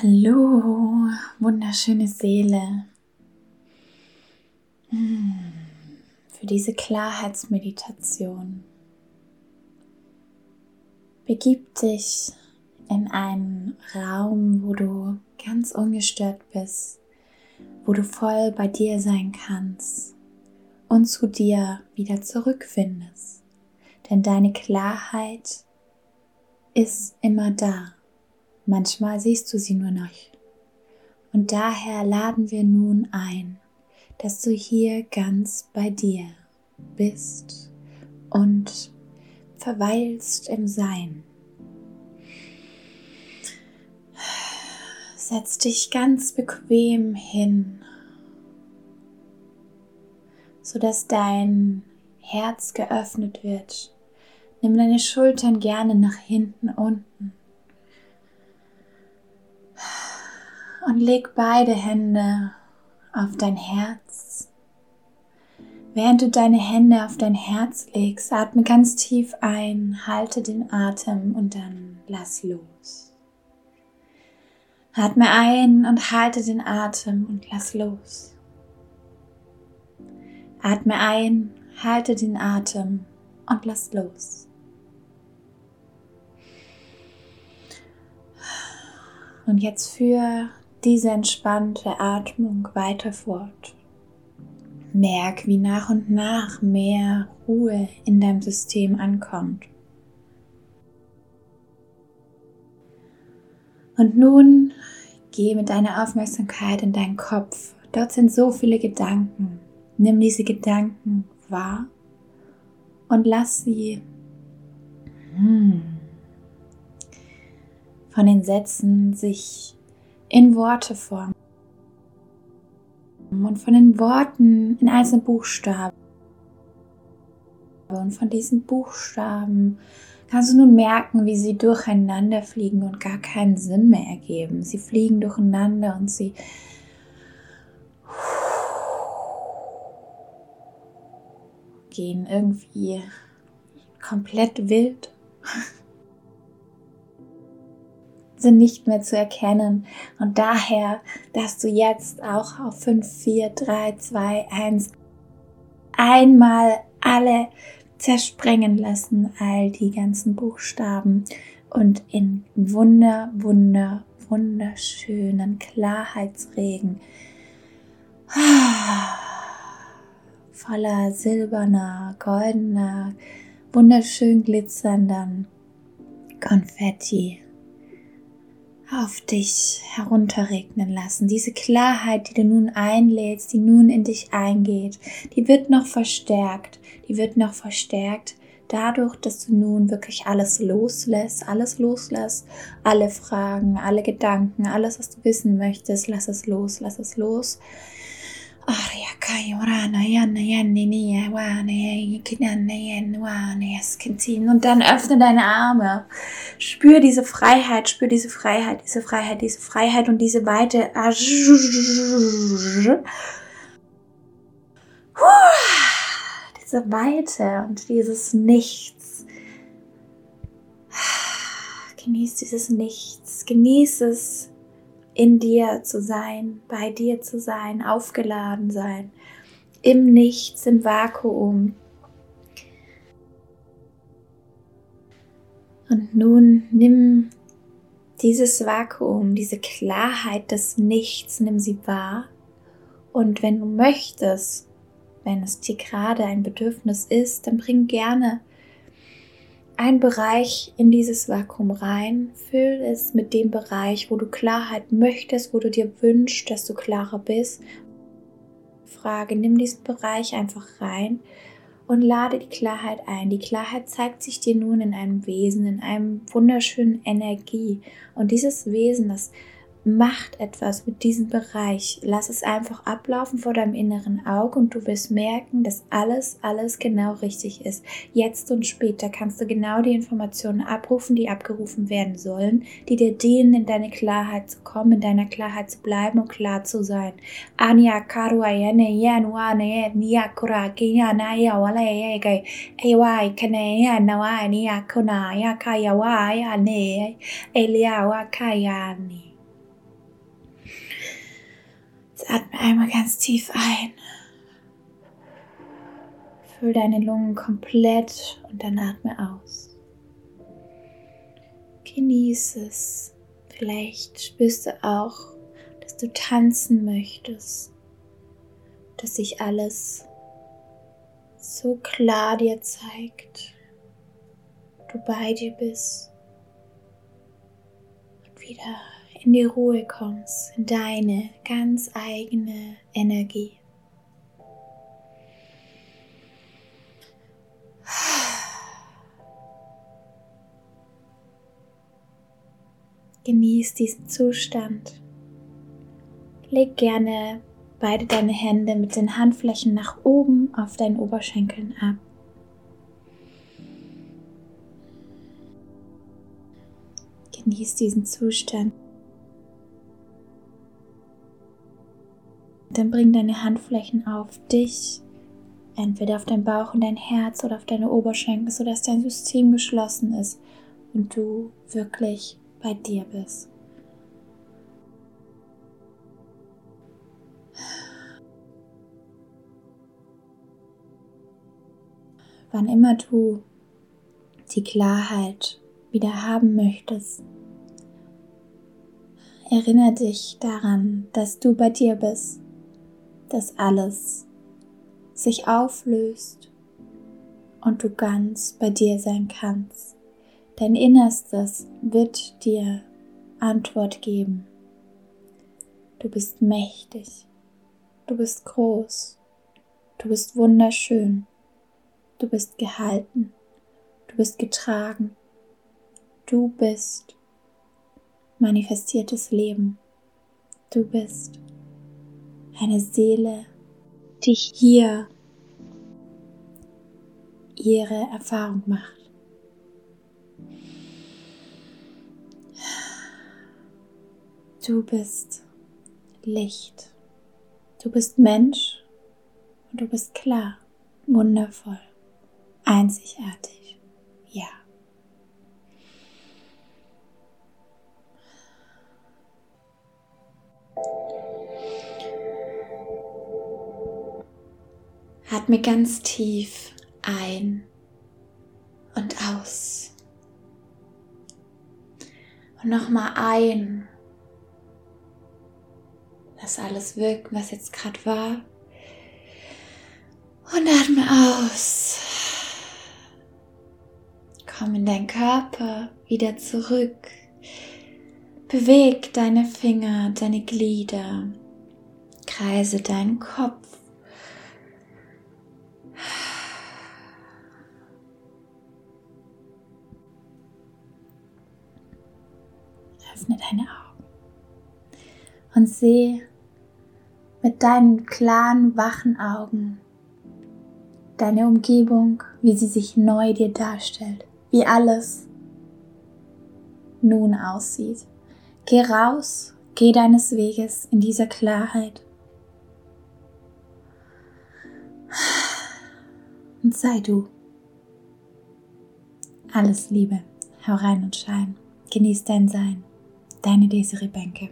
Hallo, wunderschöne Seele. Hm, für diese Klarheitsmeditation. Begib dich in einen Raum, wo du ganz ungestört bist, wo du voll bei dir sein kannst und zu dir wieder zurückfindest. Denn deine Klarheit ist immer da. Manchmal siehst du sie nur noch. Und daher laden wir nun ein, dass du hier ganz bei dir bist und verweilst im Sein. Setz dich ganz bequem hin, sodass dein Herz geöffnet wird. Nimm deine Schultern gerne nach hinten unten und leg beide Hände auf dein Herz. Während du deine Hände auf dein Herz legst, atme ganz tief ein, halte den Atem und dann lass los. Atme ein und halte den Atem und lass los. Atme ein, halte den Atem und lass los. Und jetzt für diese entspannte Atmung weiter fort. Merk, wie nach und nach mehr Ruhe in deinem System ankommt. Und nun geh mit deiner Aufmerksamkeit in deinen Kopf. Dort sind so viele Gedanken. Nimm diese Gedanken wahr und lass sie hm, von den Sätzen sich in Worte formen und von den Worten in einzelne Buchstaben. Und von diesen Buchstaben kannst du nun merken, wie sie durcheinander fliegen und gar keinen Sinn mehr ergeben. Sie fliegen durcheinander und sie gehen irgendwie komplett wild sind nicht mehr zu erkennen. Und daher darfst du jetzt auch auf 5, 4, 3, 2, 1 einmal alle zersprengen lassen, all die ganzen Buchstaben und in wunder, wunder, wunderschönen Klarheitsregen voller silberner, goldener, wunderschön glitzernden Konfetti auf dich herunterregnen lassen. Diese Klarheit, die du nun einlädst, die nun in dich eingeht, die wird noch verstärkt. Die wird noch verstärkt dadurch, dass du nun wirklich alles loslässt, alles loslässt, alle Fragen, alle Gedanken, alles, was du wissen möchtest, lass es los, lass es los. Und dann öffne deine Arme. Spür diese Freiheit, spür diese Freiheit, diese Freiheit, diese Freiheit und diese Weite. Diese Weite und dieses Nichts. Genieß dieses Nichts. Genieß es in dir zu sein, bei dir zu sein, aufgeladen sein, im Nichts, im Vakuum. Und nun nimm dieses Vakuum, diese Klarheit des Nichts, nimm sie wahr. Und wenn du möchtest, wenn es dir gerade ein Bedürfnis ist, dann bring gerne ein Bereich in dieses Vakuum rein, füll es mit dem Bereich, wo du Klarheit möchtest, wo du dir wünschst, dass du klarer bist. Frage, nimm diesen Bereich einfach rein und lade die Klarheit ein. Die Klarheit zeigt sich dir nun in einem Wesen, in einem wunderschönen Energie. Und dieses Wesen, das macht etwas mit diesem Bereich. Lass es einfach ablaufen vor deinem inneren Auge und du wirst merken, dass alles, alles genau richtig ist. Jetzt und später kannst du genau die Informationen abrufen, die abgerufen werden sollen, die dir dienen, in deine Klarheit zu kommen, in deiner Klarheit zu bleiben und klar zu sein. Anya kayani Jetzt atme einmal ganz tief ein. Füll deine Lungen komplett und dann atme aus. Genieße es. Vielleicht spürst du auch, dass du tanzen möchtest, dass sich alles so klar dir zeigt, du bei dir bist und wieder in die Ruhe kommst, in deine ganz eigene Energie. Genieß diesen Zustand. Leg gerne beide deine Hände mit den Handflächen nach oben auf deinen Oberschenkeln ab. Genieß diesen Zustand. Dann bring deine Handflächen auf dich, entweder auf dein Bauch und dein Herz oder auf deine Oberschenkel, sodass dein System geschlossen ist und du wirklich bei dir bist. Wann immer du die Klarheit wieder haben möchtest, erinnere dich daran, dass du bei dir bist, dass alles sich auflöst und du ganz bei dir sein kannst. Dein Innerstes wird dir Antwort geben. Du bist mächtig. Du bist groß. Du bist wunderschön. Du bist gehalten. Du bist getragen. Du bist manifestiertes Leben. Du bist eine Seele, die hier ihre Erfahrung macht. Du bist Licht. Du bist Mensch und du bist klar, wundervoll, einzigartig. Ja. Atme ganz tief ein und aus. Und nochmal ein Lass alles wirken, was jetzt gerade war. Und atme aus. Komm in deinen Körper wieder zurück. Beweg deine Finger, deine Glieder. Kreise deinen Kopf. Öffne deine Augen und sehe mit deinen klaren, wachen Augen deine Umgebung, wie sie sich neu dir darstellt, wie alles nun aussieht. Geh raus, geh deines Weges in dieser Klarheit und sei du. Alles Liebe, hau rein und schein, genieß dein Sein. Deine Desiree Bänke.